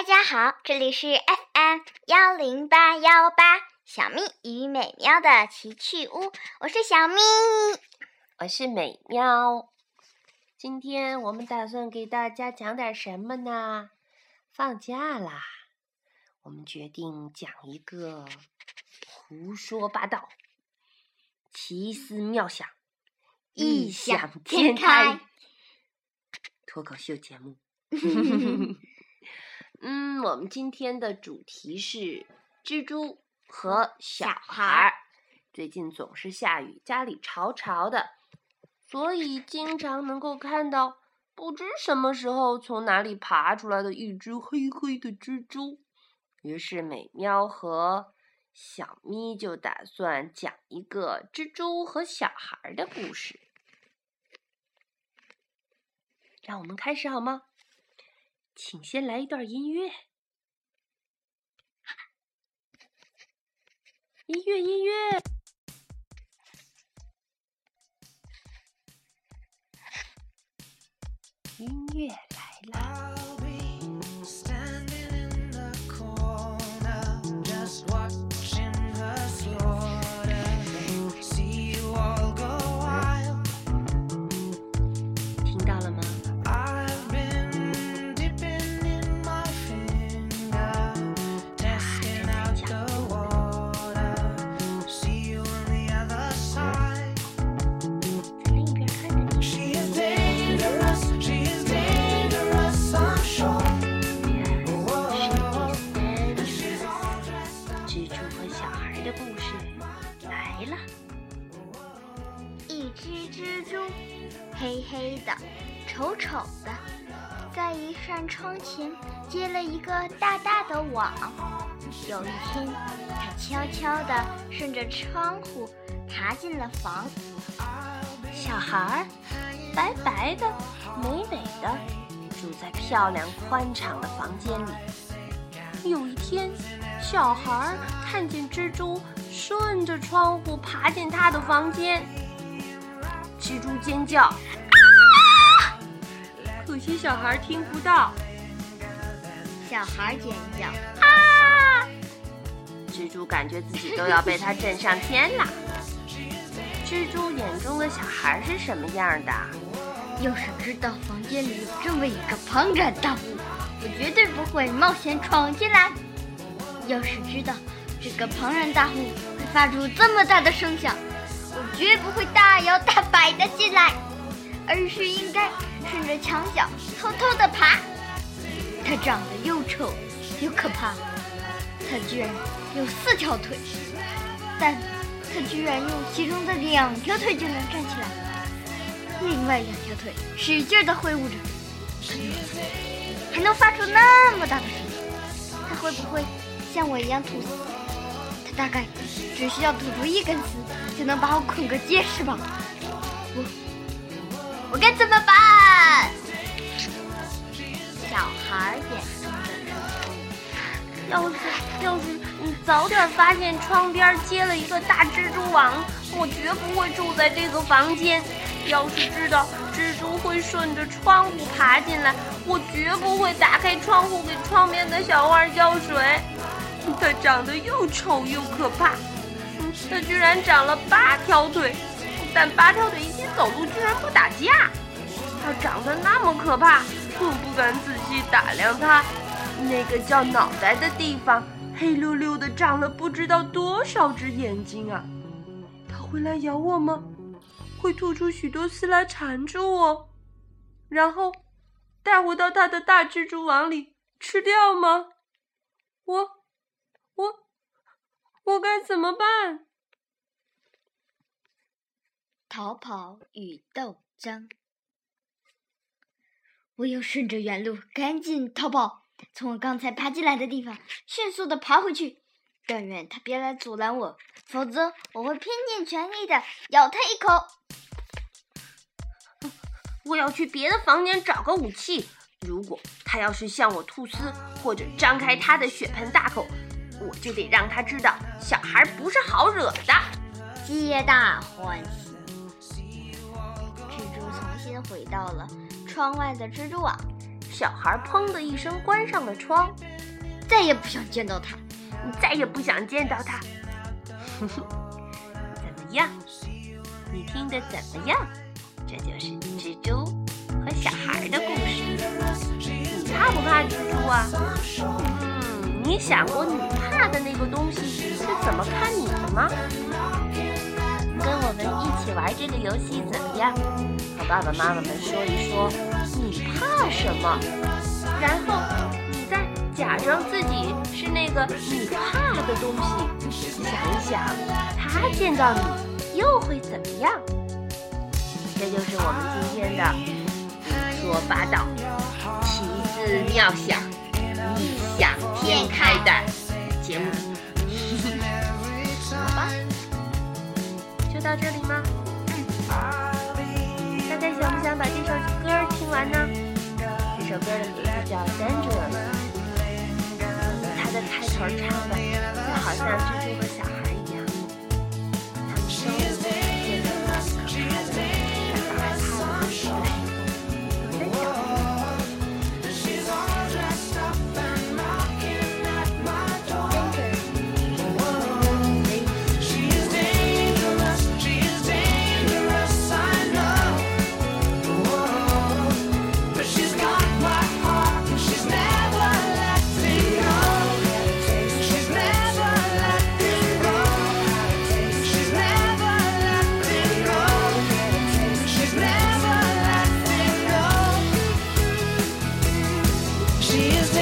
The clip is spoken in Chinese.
大家好，这里是 FM 幺零八幺八小咪与美妙的奇趣屋，我是小咪，我是美妙。今天我们打算给大家讲点什么呢？放假啦，我们决定讲一个胡说八道、奇思妙想、异想天开脱口秀节目。嗯，我们今天的主题是蜘蛛和小孩儿。最近总是下雨，家里潮潮的，所以经常能够看到不知什么时候从哪里爬出来的一只黑黑的蜘蛛。于是美喵和小咪就打算讲一个蜘蛛和小孩的故事。让我们开始好吗？请先来一段音乐，音乐，音乐，音乐来啦！的故事来了。一只蜘蛛，黑黑的，丑丑的，在一扇窗前结了一个大大的网。有一天，它悄悄地顺着窗户爬进了房。小孩儿白白的、美美的，住在漂亮宽敞的房间里。有一天，小孩看见蜘蛛顺着窗户爬进他的房间，蜘蛛尖叫，啊！可惜小孩听不到。小孩尖叫，啊！蜘蛛感觉自己都要被他震上天了。蜘蛛眼中的小孩是什么样的？要是知道房间里有这么一个庞然大物，我绝对不会冒险闯进来。要是知道这个庞然大物会发出这么大的声响，我绝不会大摇大摆的进来，而是应该顺着墙角偷偷的爬。它长得又丑又可怕，它居然有四条腿，但它居然用其中的两条腿就能站起来。另外两条腿使劲地挥舞着，还能发出那么大的声音。它会不会像我一样吐丝？它大概只需要吐出一根丝，就能把我捆个结实吧？我我该怎么办？小孩眼，要是要是你早点发现窗边结了一个大蜘蛛网，我绝不会住在这个房间。要是知道蜘蛛会顺着窗户爬进来，我绝不会打开窗户给窗边的小花浇水。它长得又丑又可怕，它居然长了八条腿，但八条腿一起走路居然不打架。它长得那么可怕，我不敢仔细打量它。那个叫脑袋的地方，黑溜溜的长了不知道多少只眼睛啊！它会来咬我吗？会吐出许多丝来缠住我，然后带回到他的大蜘蛛网里吃掉吗？我，我，我该怎么办？逃跑与斗争。我要顺着原路赶紧逃跑，从我刚才爬进来的地方迅速的爬回去。但愿他别来阻拦我，否则我会拼尽全力的咬他一口。我要去别的房间找个武器。如果他要是向我吐丝，或者张开他的血盆大口，我就得让他知道小孩不是好惹的。皆大欢喜。蜘蛛重新回到了窗外的蜘蛛网，小孩砰的一声关上了窗，再也不想见到他，你再也不想见到他。怎么样？你听得怎么样？这就是蜘蛛和小孩的故事。你怕不怕蜘蛛啊？嗯，你想过你怕的那个东西是怎么看你的吗？跟我们一起玩这个游戏怎么样？和爸爸妈妈们说一说你怕什么，然后假装自己是那个你怕的东西，想一想，他见到你又会怎么样？这就是我们今天的胡说八道、奇思妙想、异想天开的节目。好吧，就到这里吗？大家想不想把这首歌听完呢？这首歌的名字叫《Dangerous》，开头唱的就好像 she is.